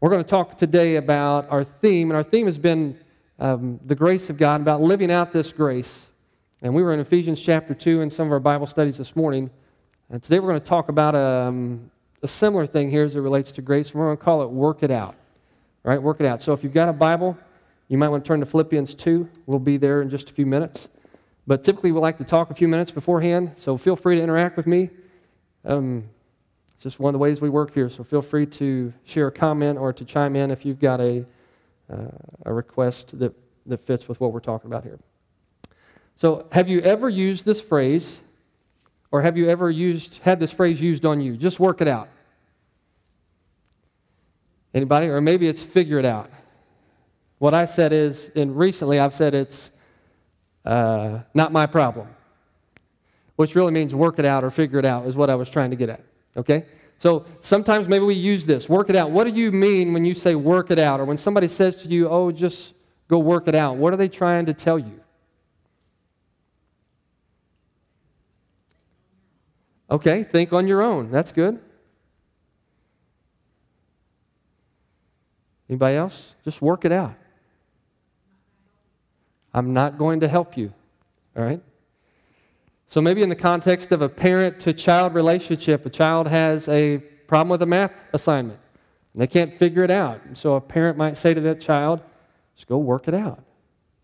We're going to talk today about our theme, and our theme has been um, the grace of God, about living out this grace. And we were in Ephesians chapter 2 in some of our Bible studies this morning. And today we're going to talk about um, a similar thing here as it relates to grace. We're going to call it work it out. Right? work it out. So if you've got a Bible, you might want to turn to Philippians 2. We'll be there in just a few minutes. But typically we like to talk a few minutes beforehand, so feel free to interact with me. Um, it's just one of the ways we work here, so feel free to share a comment or to chime in if you've got a, uh, a request that, that fits with what we're talking about here. So, have you ever used this phrase, or have you ever used had this phrase used on you? Just work it out. Anybody? Or maybe it's figure it out. What I said is, and recently I've said it's uh, not my problem, which really means work it out or figure it out, is what I was trying to get at. Okay? So sometimes maybe we use this work it out. What do you mean when you say work it out? Or when somebody says to you, oh, just go work it out? What are they trying to tell you? Okay, think on your own. That's good. Anybody else? Just work it out. I'm not going to help you. All right? So maybe in the context of a parent to child relationship, a child has a problem with a math assignment. And they can't figure it out. And so a parent might say to that child, just go work it out.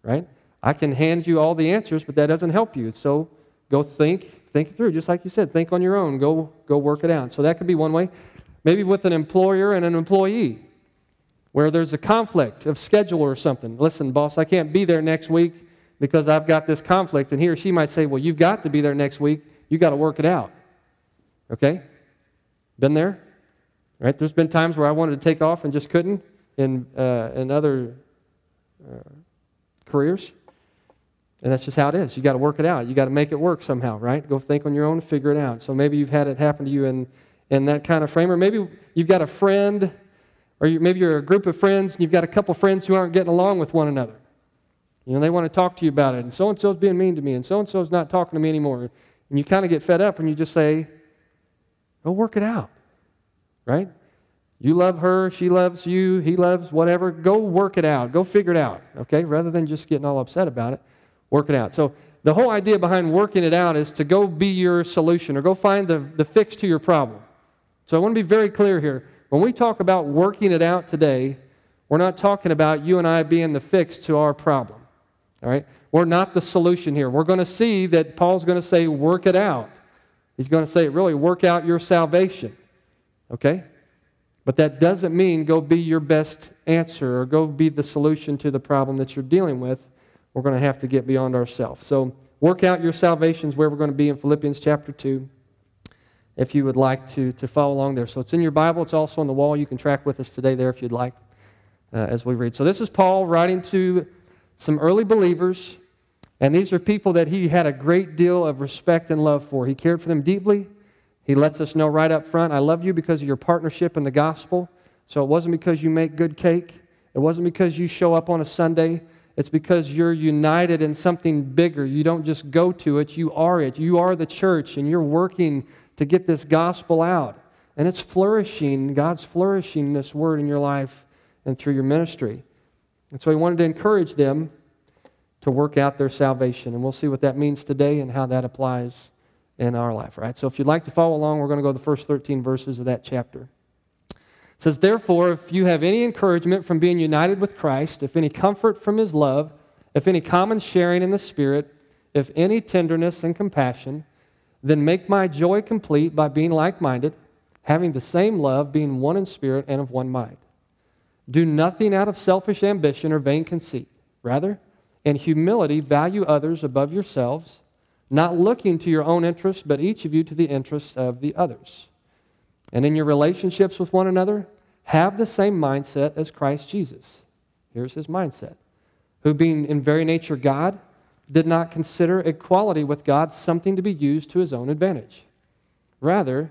Right? I can hand you all the answers, but that doesn't help you. So go think, think it through. Just like you said, think on your own. Go, go work it out. So that could be one way. Maybe with an employer and an employee, where there's a conflict of schedule or something. Listen, boss, I can't be there next week because I've got this conflict. And he or she might say, Well, you've got to be there next week. You've got to work it out. Okay? Been there? Right? There's been times where I wanted to take off and just couldn't in, uh, in other uh, careers. And that's just how it is. You got to work it out. You got to make it work somehow, right? Go think on your own, figure it out. So maybe you've had it happen to you in, in that kind of frame, or maybe you've got a friend, or you, maybe you're a group of friends and you've got a couple friends who aren't getting along with one another. You know, they want to talk to you about it, and so and so's being mean to me, and so and so's not talking to me anymore. And you kind of get fed up and you just say, go work it out, right? You love her, she loves you, he loves whatever. Go work it out. Go figure it out, okay? Rather than just getting all upset about it, work it out. So the whole idea behind working it out is to go be your solution or go find the, the fix to your problem. So I want to be very clear here. When we talk about working it out today, we're not talking about you and I being the fix to our problem. All right? We're not the solution here. We're going to see that Paul's going to say, work it out. He's going to say, really, work out your salvation. Okay? But that doesn't mean go be your best answer or go be the solution to the problem that you're dealing with. We're going to have to get beyond ourselves. So, work out your salvation is where we're going to be in Philippians chapter 2, if you would like to, to follow along there. So, it's in your Bible, it's also on the wall. You can track with us today there if you'd like uh, as we read. So, this is Paul writing to some early believers, and these are people that he had a great deal of respect and love for. He cared for them deeply. He lets us know right up front I love you because of your partnership in the gospel. So it wasn't because you make good cake, it wasn't because you show up on a Sunday. It's because you're united in something bigger. You don't just go to it, you are it. You are the church, and you're working to get this gospel out. And it's flourishing. God's flourishing this word in your life and through your ministry. And so he wanted to encourage them to work out their salvation. And we'll see what that means today and how that applies in our life, right? So if you'd like to follow along, we're going to go to the first 13 verses of that chapter. It says, Therefore, if you have any encouragement from being united with Christ, if any comfort from his love, if any common sharing in the Spirit, if any tenderness and compassion, then make my joy complete by being like minded, having the same love, being one in spirit and of one mind. Do nothing out of selfish ambition or vain conceit. Rather, in humility, value others above yourselves, not looking to your own interests, but each of you to the interests of the others. And in your relationships with one another, have the same mindset as Christ Jesus. Here's his mindset who, being in very nature God, did not consider equality with God something to be used to his own advantage. Rather,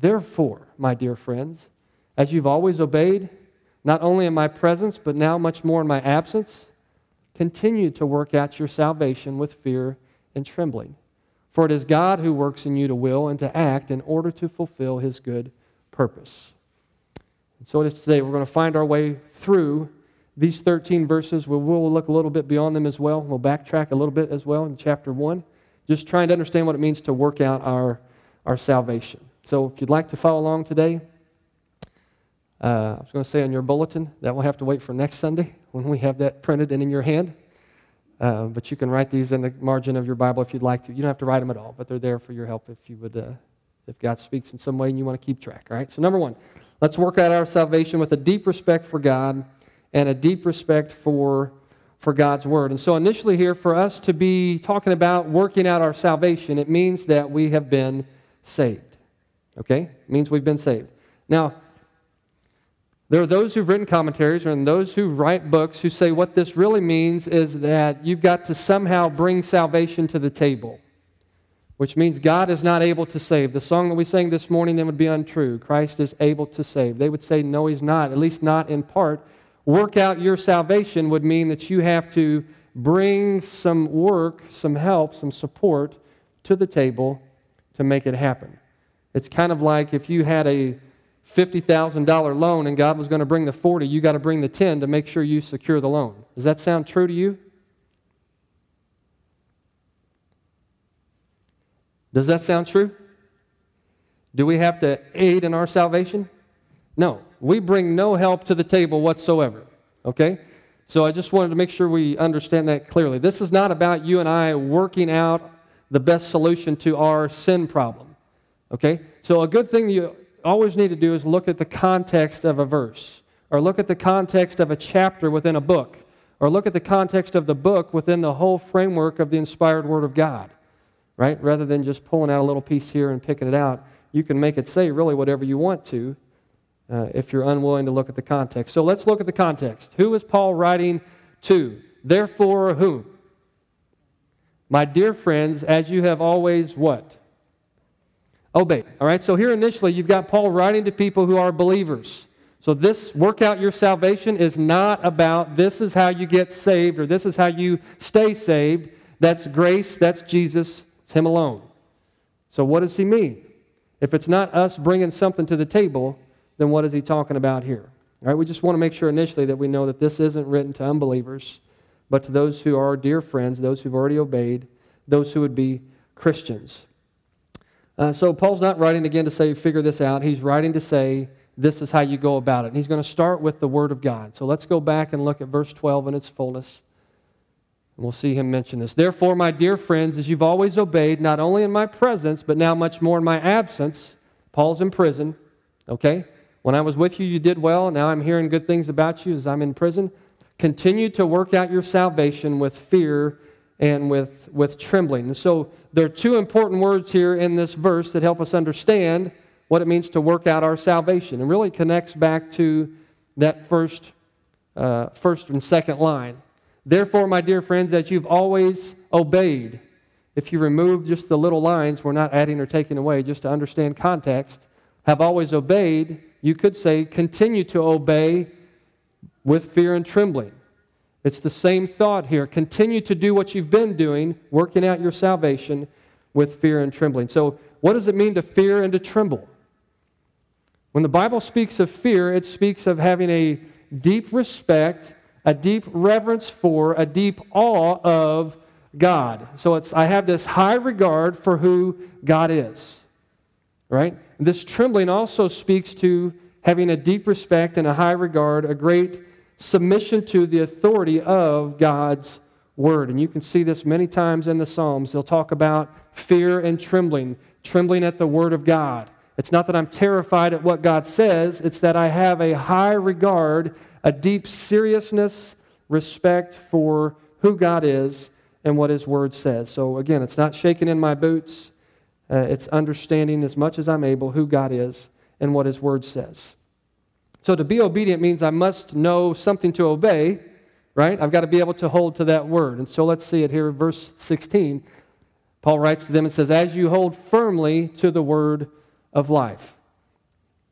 Therefore, my dear friends, as you've always obeyed, not only in my presence, but now much more in my absence, continue to work out your salvation with fear and trembling. For it is God who works in you to will and to act in order to fulfill his good purpose. And so it is today. We're going to find our way through these 13 verses. We'll, we'll look a little bit beyond them as well. We'll backtrack a little bit as well in chapter 1, just trying to understand what it means to work out our, our salvation. So if you'd like to follow along today, uh, I was going to say on your bulletin, that will have to wait for next Sunday when we have that printed and in your hand. Uh, but you can write these in the margin of your Bible if you'd like to. You don't have to write them at all, but they're there for your help if you would, uh, if God speaks in some way and you want to keep track. All right. So number one, let's work out our salvation with a deep respect for God and a deep respect for for God's word. And so initially here, for us to be talking about working out our salvation, it means that we have been saved. Okay? It means we've been saved. Now, there are those who've written commentaries and those who write books who say what this really means is that you've got to somehow bring salvation to the table, which means God is not able to save. The song that we sang this morning then would be untrue. Christ is able to save. They would say, no, he's not, at least not in part. Work out your salvation would mean that you have to bring some work, some help, some support to the table to make it happen. It's kind of like if you had a $50,000 loan and God was going to bring the 40, you got to bring the 10 to make sure you secure the loan. Does that sound true to you? Does that sound true? Do we have to aid in our salvation? No. We bring no help to the table whatsoever. Okay? So I just wanted to make sure we understand that clearly. This is not about you and I working out the best solution to our sin problem. Okay? So a good thing you always need to do is look at the context of a verse, or look at the context of a chapter within a book, or look at the context of the book within the whole framework of the inspired Word of God, right? Rather than just pulling out a little piece here and picking it out, you can make it say really whatever you want to uh, if you're unwilling to look at the context. So let's look at the context. Who is Paul writing to? Therefore, whom? My dear friends, as you have always what? Obey. All right, so here initially you've got Paul writing to people who are believers. So this work out your salvation is not about this is how you get saved or this is how you stay saved. That's grace, that's Jesus, it's Him alone. So what does He mean? If it's not us bringing something to the table, then what is He talking about here? All right, we just want to make sure initially that we know that this isn't written to unbelievers, but to those who are dear friends, those who've already obeyed, those who would be Christians. Uh, so Paul's not writing again to say, figure this out. He's writing to say, this is how you go about it. And he's going to start with the Word of God. So let's go back and look at verse 12 in its fullness. And we'll see him mention this. Therefore, my dear friends, as you've always obeyed, not only in my presence, but now much more in my absence, Paul's in prison, okay? When I was with you, you did well. Now I'm hearing good things about you as I'm in prison. Continue to work out your salvation with fear and with, with trembling. So there are two important words here in this verse that help us understand what it means to work out our salvation. And really connects back to that first, uh, first and second line. Therefore, my dear friends, as you've always obeyed, if you remove just the little lines, we're not adding or taking away, just to understand context, have always obeyed, you could say, continue to obey with fear and trembling. It's the same thought here. Continue to do what you've been doing, working out your salvation with fear and trembling. So, what does it mean to fear and to tremble? When the Bible speaks of fear, it speaks of having a deep respect, a deep reverence for, a deep awe of God. So it's I have this high regard for who God is. Right? This trembling also speaks to having a deep respect and a high regard, a great submission to the authority of God's word. And you can see this many times in the Psalms. They'll talk about fear and trembling, trembling at the word of God. It's not that I'm terrified at what God says, it's that I have a high regard, a deep seriousness, respect for who God is and what His Word says. So, again, it's not shaking in my boots, uh, it's understanding as much as I'm able who God is and what His Word says. So to be obedient means I must know something to obey, right? I've got to be able to hold to that word. And so let's see it here, verse 16. Paul writes to them and says, As you hold firmly to the word of life.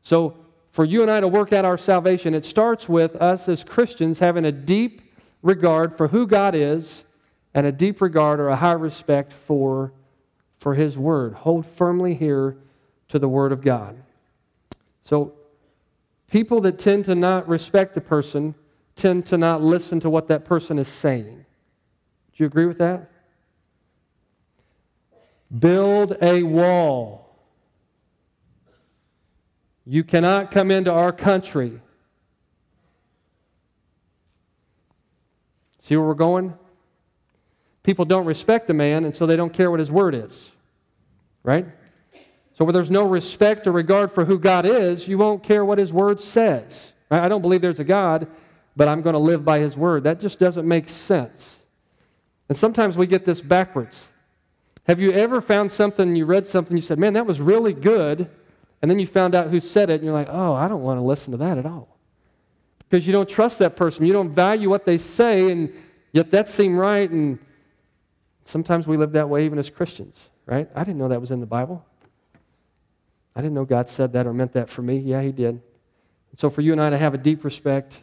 So for you and I to work out our salvation, it starts with us as Christians having a deep regard for who God is and a deep regard or a high respect for, for His Word. Hold firmly here to the Word of God. So, people that tend to not respect a person tend to not listen to what that person is saying. Do you agree with that? Build a wall you cannot come into our country. See where we're going? People don't respect a man, and so they don't care what his word is. Right? So where there's no respect or regard for who God is, you won't care what his word says. I don't believe there's a God, but I'm going to live by his word. That just doesn't make sense. And sometimes we get this backwards. Have you ever found something, you read something, you said, man, that was really good, and then you found out who said it, and you're like, oh, I don't want to listen to that at all. Because you don't trust that person. You don't value what they say, and yet that seemed right. And sometimes we live that way even as Christians, right? I didn't know that was in the Bible. I didn't know God said that or meant that for me. Yeah, He did. And so for you and I to have a deep respect,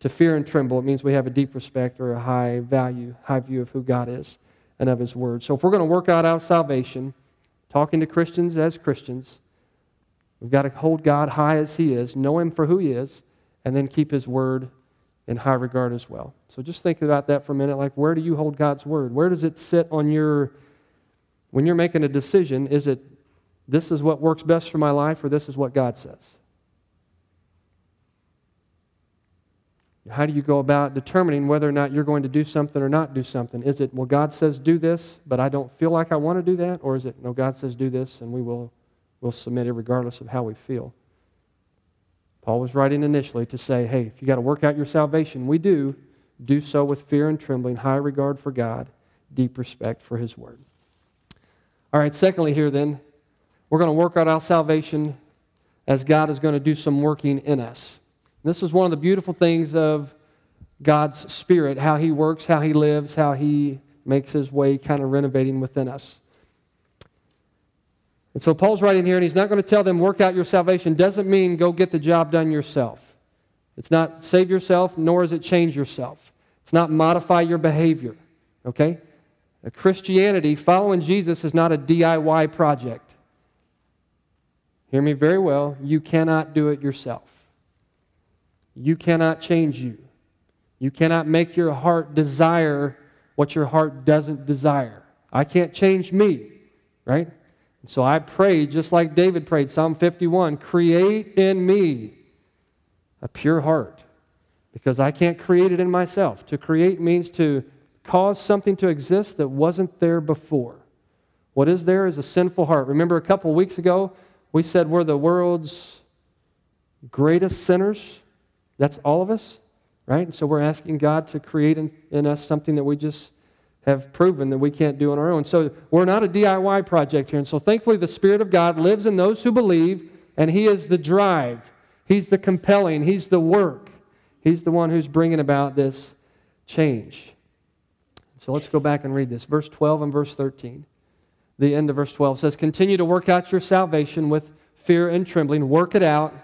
to fear and tremble, it means we have a deep respect or a high value, high view of who God is and of His Word. So if we're going to work out our salvation, talking to Christians as Christians, We've got to hold God high as He is, know Him for who He is, and then keep His word in high regard as well. So just think about that for a minute. Like, where do you hold God's word? Where does it sit on your, when you're making a decision, is it this is what works best for my life or this is what God says? How do you go about determining whether or not you're going to do something or not do something? Is it, well, God says do this, but I don't feel like I want to do that? Or is it, no, God says do this and we will We'll submit it regardless of how we feel. Paul was writing initially to say, hey, if you got to work out your salvation, we do, do so with fear and trembling, high regard for God, deep respect for his word. All right, secondly, here then, we're going to work out our salvation as God is going to do some working in us. This is one of the beautiful things of God's Spirit, how He works, how He lives, how He makes His way kind of renovating within us. And so Paul's writing here, and he's not going to tell them, work out your salvation. Doesn't mean go get the job done yourself. It's not save yourself, nor is it change yourself. It's not modify your behavior. Okay? Christianity, following Jesus, is not a DIY project. Hear me very well. You cannot do it yourself. You cannot change you. You cannot make your heart desire what your heart doesn't desire. I can't change me, right? So I prayed just like David prayed, Psalm 51 create in me a pure heart. Because I can't create it in myself. To create means to cause something to exist that wasn't there before. What is there is a sinful heart. Remember a couple weeks ago, we said we're the world's greatest sinners? That's all of us, right? And so we're asking God to create in, in us something that we just have proven that we can't do on our own. So we're not a DIY project here. And so thankfully, the Spirit of God lives in those who believe, and He is the drive, He's the compelling, He's the work. He's the one who's bringing about this change. So let's go back and read this. Verse 12 and verse 13. The end of verse 12 says, Continue to work out your salvation with fear and trembling. Work it out,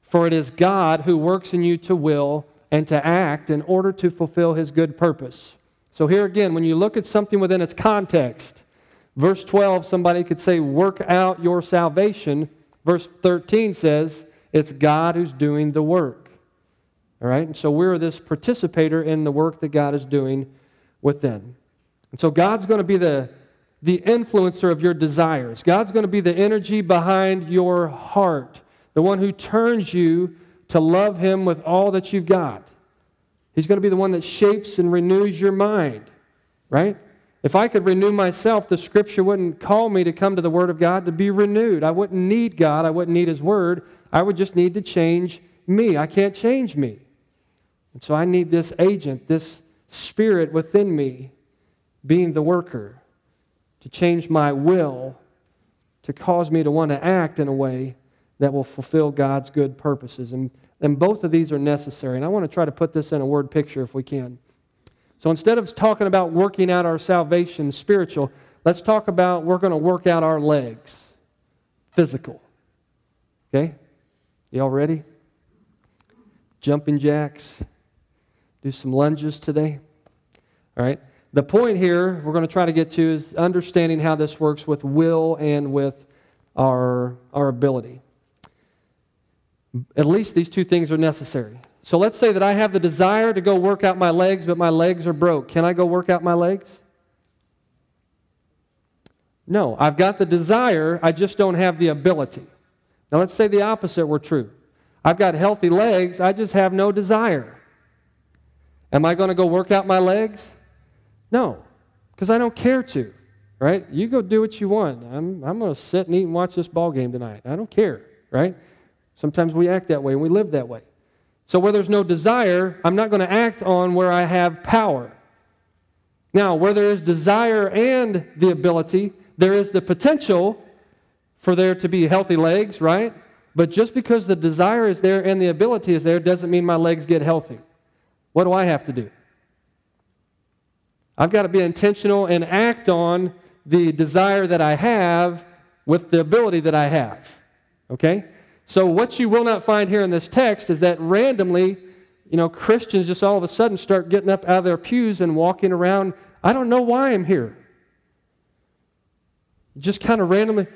for it is God who works in you to will and to act in order to fulfill his good purpose. So, here again, when you look at something within its context, verse 12, somebody could say, Work out your salvation. Verse 13 says, It's God who's doing the work. All right? And so we're this participator in the work that God is doing within. And so God's going to be the, the influencer of your desires. God's going to be the energy behind your heart, the one who turns you to love Him with all that you've got. He's going to be the one that shapes and renews your mind, right? If I could renew myself, the scripture wouldn't call me to come to the Word of God to be renewed. I wouldn't need God. I wouldn't need His Word. I would just need to change me. I can't change me. And so I need this agent, this spirit within me, being the worker, to change my will, to cause me to want to act in a way that will fulfill God's good purposes. And, and both of these are necessary. And I want to try to put this in a word picture if we can. So instead of talking about working out our salvation spiritual, let's talk about we're going to work out our legs physical. Okay? Y'all ready? Jumping jacks. Do some lunges today. All right? The point here we're going to try to get to is understanding how this works with will and with our, our ability. At least these two things are necessary. So let's say that I have the desire to go work out my legs, but my legs are broke. Can I go work out my legs? No, I've got the desire, I just don't have the ability. Now let's say the opposite were true. I've got healthy legs, I just have no desire. Am I going to go work out my legs? No, because I don't care to, right? You go do what you want. I'm, I'm going to sit and eat and watch this ball game tonight. I don't care, right? Sometimes we act that way and we live that way. So where there's no desire, I'm not going to act on where I have power. Now, where there is desire and the ability, there is the potential for there to be healthy legs, right? But just because the desire is there and the ability is there doesn't mean my legs get healthy. What do I have to do? I've got to be intentional and act on the desire that I have with the ability that I have. Okay? So, what you will not find here in this text is that randomly, you know, Christians just all of a sudden start getting up out of their pews and walking around. I don't know why I'm here. Just kind of randomly,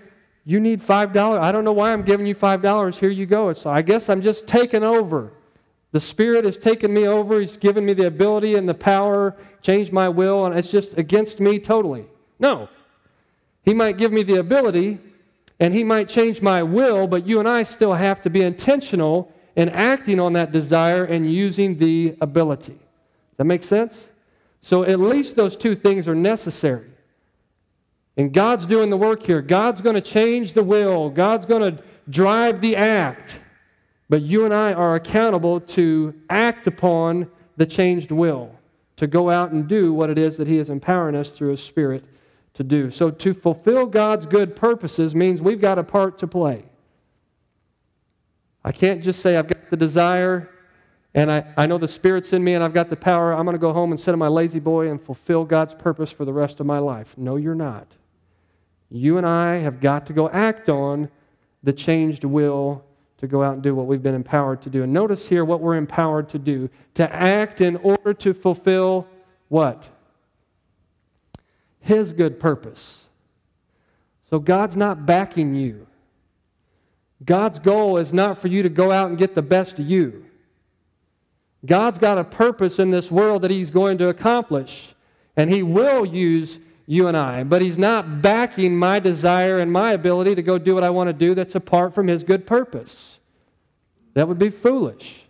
you need $5. I don't know why I'm giving you $5. Here you go. I guess I'm just taking over. The Spirit has taken me over. He's given me the ability and the power, changed my will, and it's just against me totally. No. He might give me the ability and He might change my will, but you and I still have to be intentional in acting on that desire and using the ability. That makes sense? So at least those two things are necessary. And God's doing the work here. God's going to change the will, God's going to drive the act. But you and I are accountable to act upon the changed will, to go out and do what it is that He is empowering us through His Spirit to do. So to fulfill God's good purposes means we've got a part to play. I can't just say I've got the desire and I, I know the Spirit's in me and I've got the power. I'm going to go home and sit on my La-Z-Boy and fulfill God's purpose for the rest of my life. No, you're not. You and I have got to go act on the changed will to go out and do what we've been empowered to do. And notice here what we're empowered to do to act in order to fulfill what? His good purpose. So God's not backing you. God's goal is not for you to go out and get the best of you. God's got a purpose in this world that He's going to accomplish, and He will use you and I. But He's not backing my desire and my ability to go do what I want to do that's apart from His good purpose. That would be foolish,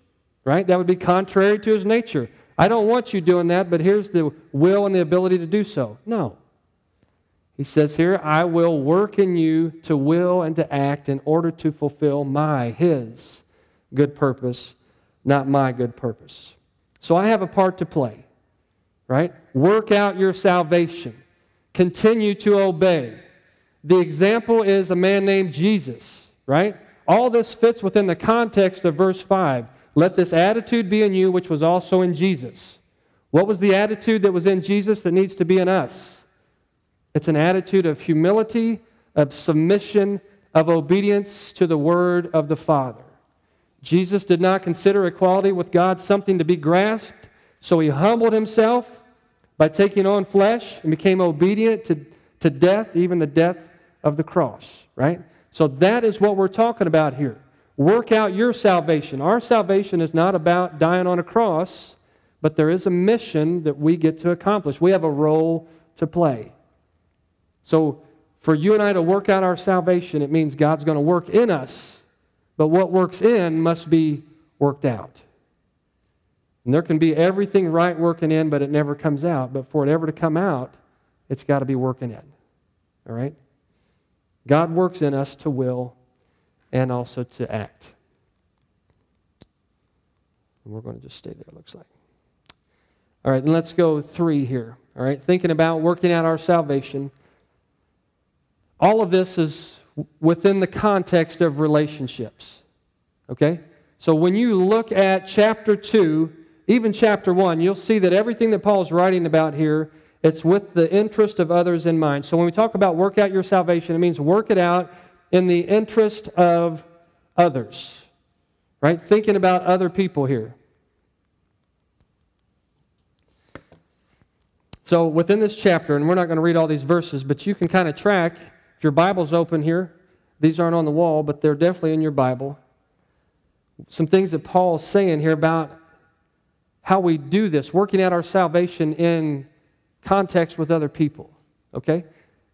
right? That would be contrary to his nature. I don't want you doing that, but here's the will and the ability to do so. No. He says here, I will work in you to will and to act in order to fulfill my, his good purpose, not my good purpose. So I have a part to play, right? Work out your salvation. Continue to obey. The example is a man named Jesus, right? All this fits within the context of verse 5. Let this attitude be in you, which was also in Jesus. What was the attitude that was in Jesus that needs to be in us? It's an attitude of humility, of submission, of obedience to the word of the Father. Jesus did not consider equality with God something to be grasped, so he humbled himself by taking on flesh and became obedient to, to death, even the death of the cross, right? So that is what we're talking about here. Work out your salvation. Our salvation is not about dying on a cross, but there is a mission that we get to accomplish. We have a role to play. So for you and I to work out our salvation, it means God's going to work in us, but what works in must be worked out. And there can be everything right working in, but it never comes out. But for it ever to come out, it's got to be working in. All right? God works in us to will and also to act. And we're going to just stay there, it looks like. All right, then let's go three here. All right, thinking about working out our salvation. All of this is within the context of relationships. Okay? So when you look at chapter 2, even chapter 1, you'll see that everything that Paul's writing about here, it's with the interest of others in mind. So when we talk about work out your salvation, it means work it out in the interest of others. Right? Thinking about other people here. So within this chapter, and we're not going to read all these verses, but you can kind of track, if your Bible's open here, these aren't on the wall, but they're definitely in your Bible. Some things that Paul's saying here about how we do this, working out our salvation in context with other people. Okay?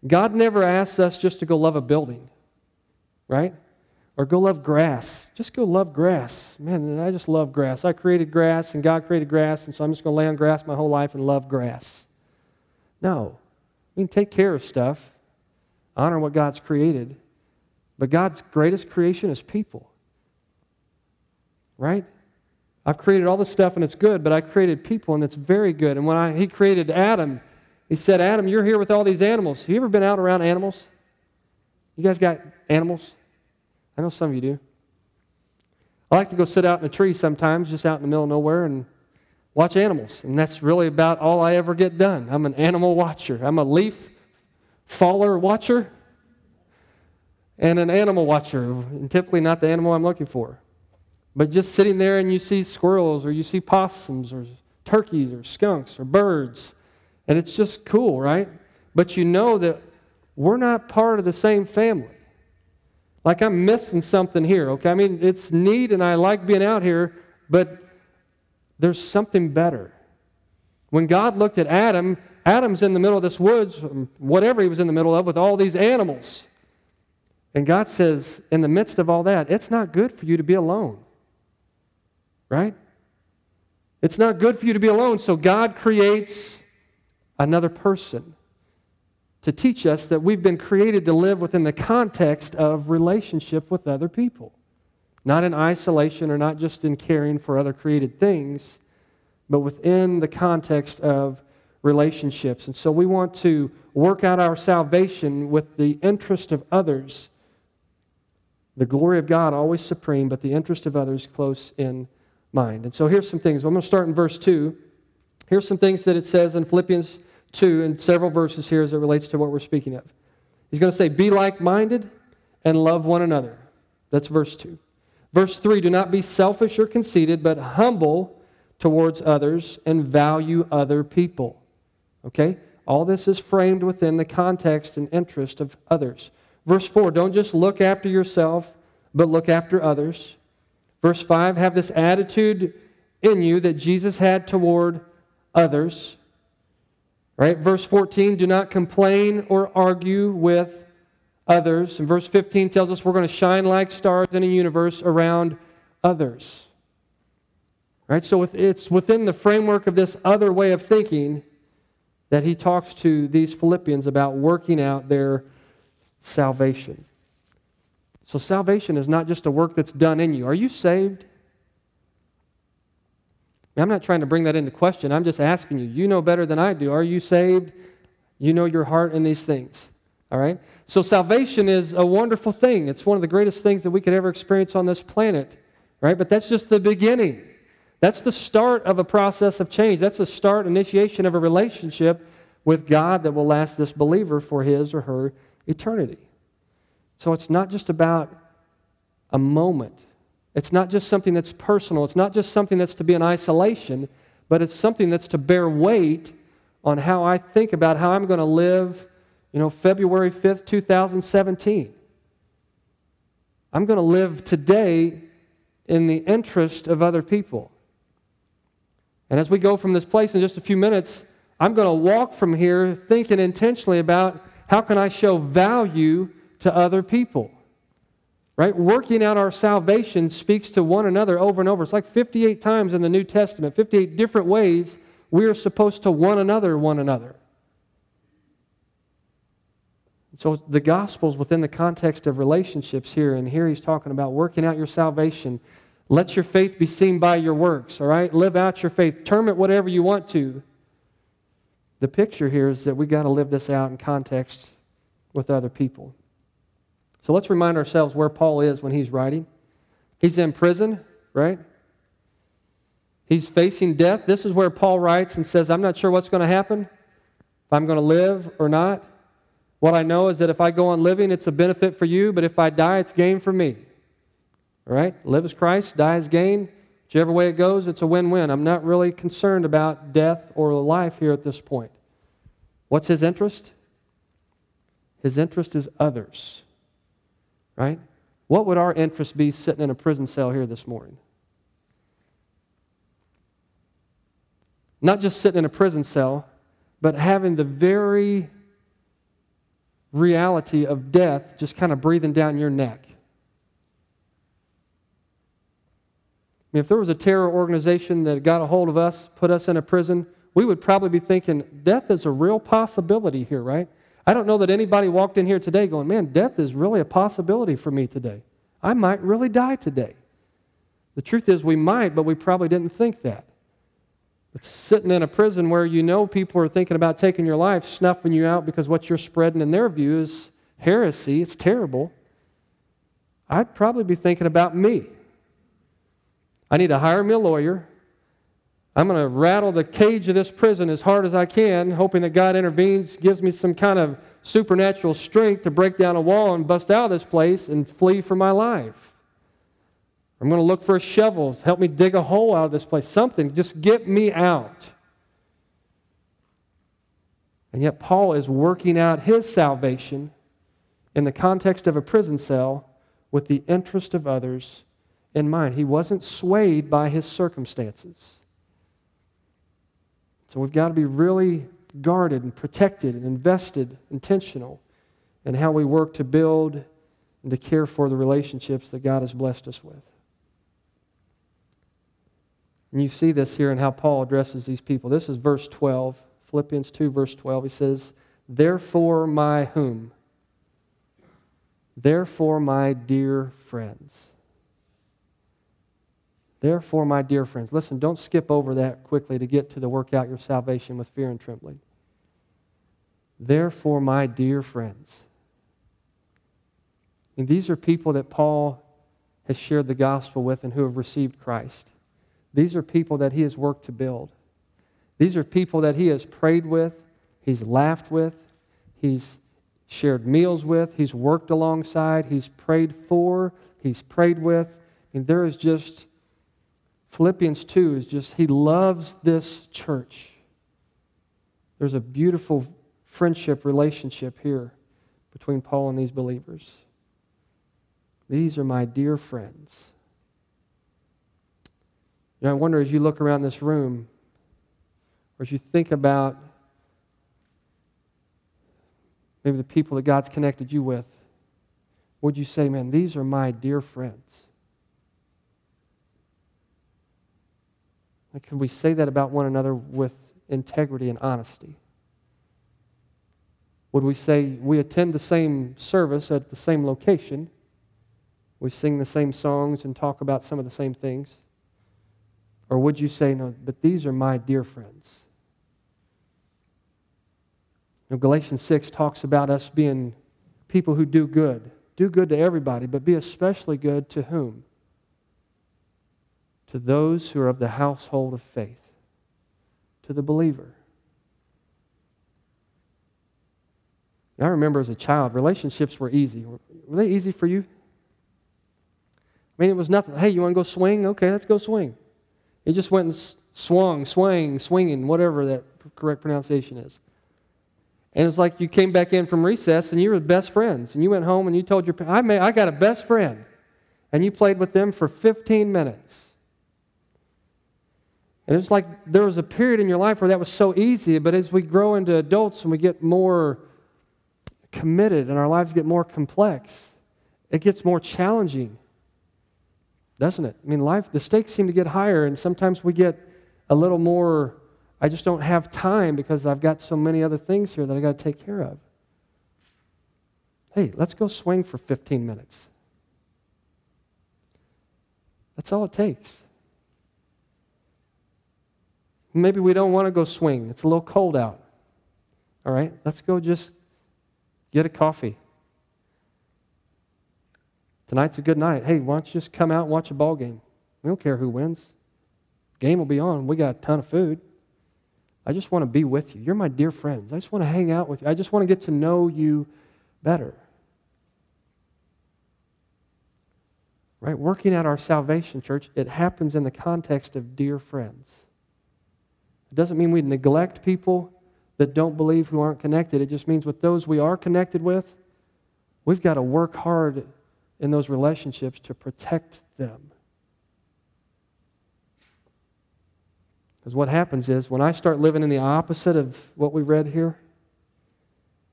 God never asks us just to go love a building, right? Or go love grass. Just go love grass. Man, I just love grass. I created grass and God created grass, and so I'm just going to lay on grass my whole life and love grass. No. I mean, take care of stuff, honor what God's created, but God's greatest creation is people. Right? I've created all this stuff and it's good, but I created people and it's very good. And when I, he created Adam, he said, Adam, you're here with all these animals. Have you ever been out around animals? You guys got animals? I know some of you do. I like to go sit out in a tree sometimes, just out in the middle of nowhere, and watch animals. And that's really about all I ever get done. I'm an animal watcher. I'm a leaf faller watcher and an animal watcher, and typically not the animal I'm looking for. But just sitting there and you see squirrels or you see possums or turkeys or skunks or birds, and it's just cool, right? But you know that we're not part of the same family. Like I'm missing something here, okay? I mean, it's neat and I like being out here, but there's something better. When God looked at Adam, Adam's in the middle of this woods, um, whatever he was in the middle of, with all these animals. And God says, in the midst of all that, it's not good for you to be alone. Right? It's not good for you to be alone. So God creates another person to teach us that we've been created to live within the context of relationship with other people. Not in isolation or not just in caring for other created things, but within the context of relationships. And so we want to work out our salvation with the interest of others. The glory of God always supreme, but the interest of others close in mind. And so here's some things. I'm going to start in verse 2. Here's some things that it says in Philippians 2 and several verses here as it relates to what we're speaking of. He's going to say, Be like minded and love one another. That's verse 2. Verse 3 Do not be selfish or conceited, but humble towards others and value other people. Okay? All this is framed within the context and interest of others. Verse 4 Don't just look after yourself, but look after others. Verse 5 Have this attitude in you that Jesus had toward others. Right? Verse 14 Do not complain or argue with others. And verse 15 tells us we're going to shine like stars in a universe around others. Right? So it's within the framework of this other way of thinking that he talks to these Philippians about working out their salvation. So salvation is not just a work that's done in you. Are you saved? I'm not trying to bring that into question. I'm just asking you. You know better than I do. Are you saved? You know your heart in these things. All right? So salvation is a wonderful thing. It's one of the greatest things that we could ever experience on this planet, right? But that's just the beginning. That's the start of a process of change. That's the start, initiation of a relationship with God that will last this believer for his or her eternity. So it's not just about a moment. It's not just something that's personal. It's not just something that's to be in isolation, but it's something that's to bear weight on how I think about how I'm going to live you know, February 5th, 2017. I'm going to live today in the interest of other people. And as we go from this place in just a few minutes, I'm going to walk from here thinking intentionally about how can I show value to other people. Right? Working out our salvation speaks to one another over and over. It's like 58 times in the New Testament, 58 different ways we are supposed to one another one another. So the gospel's within the context of relationships here, and here he's talking about working out your salvation. Let your faith be seen by your works, all right? Live out your faith. Term it whatever you want to. The picture here is that we got to live this out in context with other people. So let's remind ourselves where Paul is when he's writing. He's in prison, right? He's facing death. This is where Paul writes and says, I'm not sure what's going to happen, if I'm going to live or not. What I know is that if I go on living, it's a benefit for you, but if I die, it's gain for me. All right? Live as Christ, die as gain. Whichever way it goes, it's a win win. I'm not really concerned about death or life here at this point. What's his interest? His interest is others. Right? What would our interest be sitting in a prison cell here this morning? Not just sitting in a prison cell, but having the very reality of death just kind of breathing down your neck. I mean, if there was a terror organization that got a hold of us, put us in a prison, we would probably be thinking, death is a real possibility here, right? I don't know that anybody walked in here today going, man, death is really a possibility for me today. I might really die today. The truth is, we might, but we probably didn't think that. But sitting in a prison where you know people are thinking about taking your life, snuffing you out because what you're spreading in their view is heresy, it's terrible. I'd probably be thinking about me. I need to hire me a lawyer. I'm going to rattle the cage of this prison as hard as I can, hoping that God intervenes, gives me some kind of supernatural strength to break down a wall and bust out of this place and flee for my life. I'm going to look for a shovel. Help me dig a hole out of this place. Something. Just get me out. And yet, Paul is working out his salvation in the context of a prison cell with the interest of others in mind. He wasn't swayed by his circumstances. So we've got to be really guarded and protected and invested, intentional in how we work to build and to care for the relationships that God has blessed us with. And you see this here in how Paul addresses these people. This is verse 12, Philippians 2, verse 12. He says, Therefore, my whom? Therefore, my dear friends. Therefore, my dear friends. Listen, don't skip over that quickly to get to the work out your salvation with fear and trembling. Therefore, my dear friends. And these are people that Paul has shared the gospel with and who have received Christ. These are people that he has worked to build. These are people that he has prayed with, he's laughed with, he's shared meals with, he's worked alongside, he's prayed for, he's prayed with. And there is just, Philippians 2 is just, he loves this church. There's a beautiful friendship relationship here between Paul and these believers. These are my dear friends. You know, I wonder as you look around this room, or as you think about maybe the people that God's connected you with, would you say, man, these are my dear friends? Like, could we say that about one another with integrity and honesty? Would we say we attend the same service at the same location? We sing the same songs and talk about some of the same things? Or would you say, no, but these are my dear friends? Galatians 6 talks about us being people who do good. Do good to everybody, but be especially good to whom? To those who are of the household of faith, to the believer. I remember as a child, relationships were easy. Were they easy for you? I mean, it was nothing. Hey, you want to go swing? Okay, let's go swing. He just went and swung, swang, swinging, whatever that correct pronunciation is. And it's like you came back in from recess and you were best friends. And you went home and you told your I, may, I got a best friend. And you played with them for 15 minutes. And it's like there was a period in your life where that was so easy, but as we grow into adults and we get more committed and our lives get more complex, it gets more challenging doesn't it? I mean, life, the stakes seem to get higher, and sometimes we get a little more, I just don't have time because I've got so many other things here that I got to take care of. Hey, let's go swing for 15 minutes. That's all it takes. Maybe we don't want to go swing. It's a little cold out. All right, let's go just get a coffee. Tonight's a good night. Hey, why don't you just come out and watch a ball game? We don't care who wins. Game will be on. We got a ton of food. I just want to be with you. You're my dear friends. I just want to hang out with you. I just want to get to know you better. Right? Working out our salvation, church, it happens in the context of dear friends. It doesn't mean we neglect people that don't believe who aren't connected. It just means with those we are connected with, we've got to work hard in those relationships to protect them. Because what happens is when I start living in the opposite of what we read here,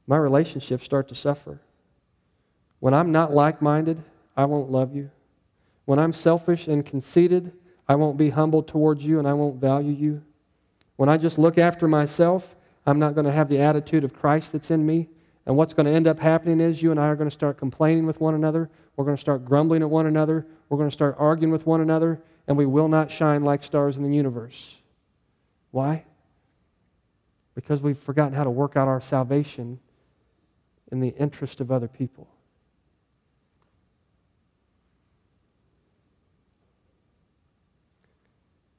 my relationships start to suffer. When I'm not like minded, I won't love you. When I'm selfish and conceited, I won't be humble towards you and I won't value you. When I just look after myself, I'm not going to have the attitude of Christ that's in me. And what's going to end up happening is you and I are going to start complaining with one another. We're going to start grumbling at one another. We're going to start arguing with one another. And we will not shine like stars in the universe. Why? Because we've forgotten how to work out our salvation in the interest of other people.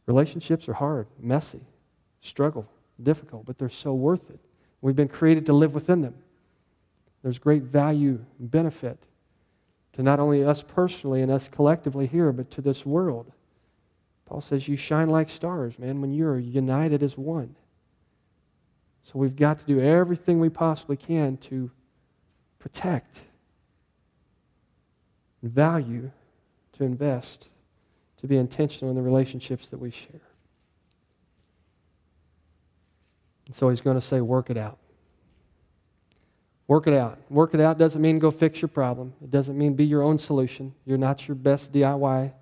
Relationships are hard, messy, struggle, difficult, but they're so worth it. We've been created to live within them. There's great value and benefit to not only us personally and us collectively here, but to this world. Paul says, You shine like stars, man, when you're united as one. So we've got to do everything we possibly can to protect, value, to invest to be intentional in the relationships that we share. So he's going to say, work it out. Work it out. Work it out doesn't mean go fix your problem. It doesn't mean be your own solution. You're not your best DIY.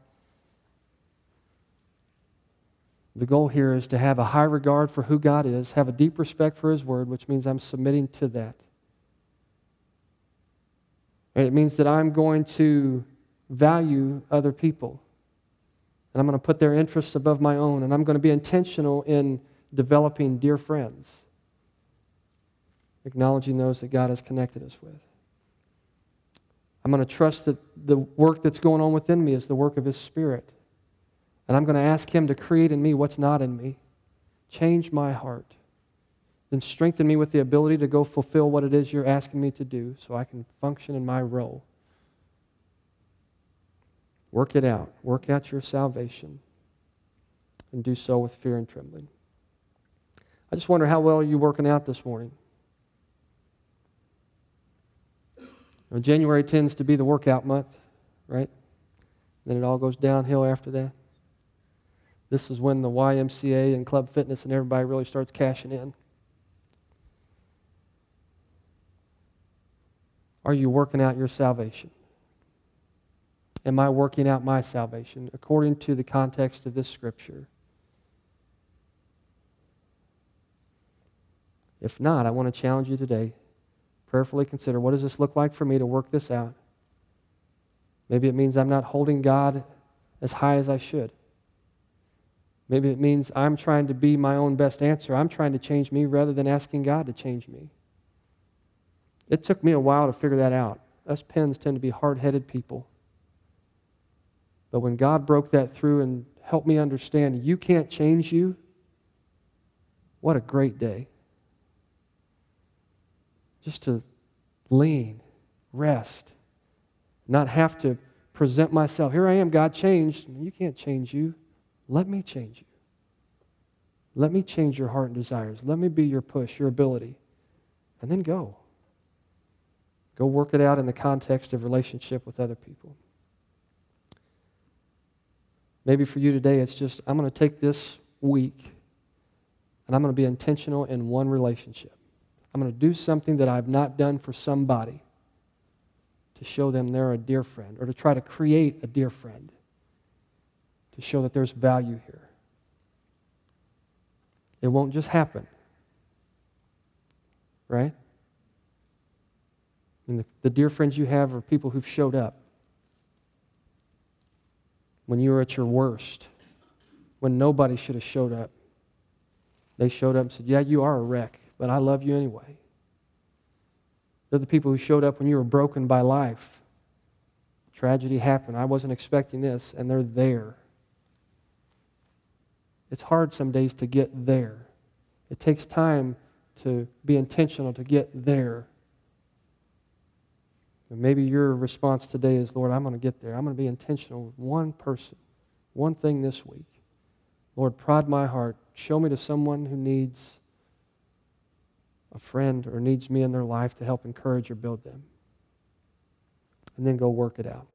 The goal here is to have a high regard for who God is, have a deep respect for His Word, which means I'm submitting to that. It means that I'm going to value other people and I'm going to put their interests above my own, and I'm going to be intentional in developing dear friends, acknowledging those that God has connected us with. I'm going to trust that the work that's going on within me is the work of His Spirit. And I'm going to ask Him to create in me what's not in me, change my heart, then strengthen me with the ability to go fulfill what it is you're asking me to do so I can function in my role. Work it out. Work out your salvation. And do so with fear and trembling. I just wonder how well you're working out this morning. Now, January tends to be the workout month, right? Then it all goes downhill after that. This is when the YMCA and Club Fitness and everybody really starts cashing in. Are you working out your salvation? am I working out my salvation according to the context of this scripture? If not, I want to challenge you today. Prayerfully consider what does this look like for me to work this out? Maybe it means I'm not holding God as high as I should. Maybe it means I'm trying to be my own best answer. I'm trying to change me rather than asking God to change me. It took me a while to figure that out. Us pens tend to be hard headed people. But when God broke that through and helped me understand you can't change you, what a great day. Just to lean, rest, not have to present myself. Here I am, God changed. You can't change you. Let me change you. Let me change your heart and desires. Let me be your push, your ability. And then go. Go work it out in the context of relationship with other people. Maybe for you today, it's just, I'm going to take this week and I'm going to be intentional in one relationship. I'm going to do something that I've not done for somebody to show them they're a dear friend or to try to create a dear friend to show that there's value here. It won't just happen. Right? Mean, the, the dear friends you have are people who've showed up when you were at your worst, when nobody should have showed up. They showed up and said, Yeah, you are a wreck, but I love you anyway. They're the people who showed up when you were broken by life, tragedy happened. I wasn't expecting this, and they're there. It's hard some days to get there. It takes time to be intentional to get there. And maybe your response today is, Lord, I'm going to get there. I'm going to be intentional with one person, one thing this week. Lord, prod my heart. Show me to someone who needs a friend or needs me in their life to help encourage or build them. And then go work it out.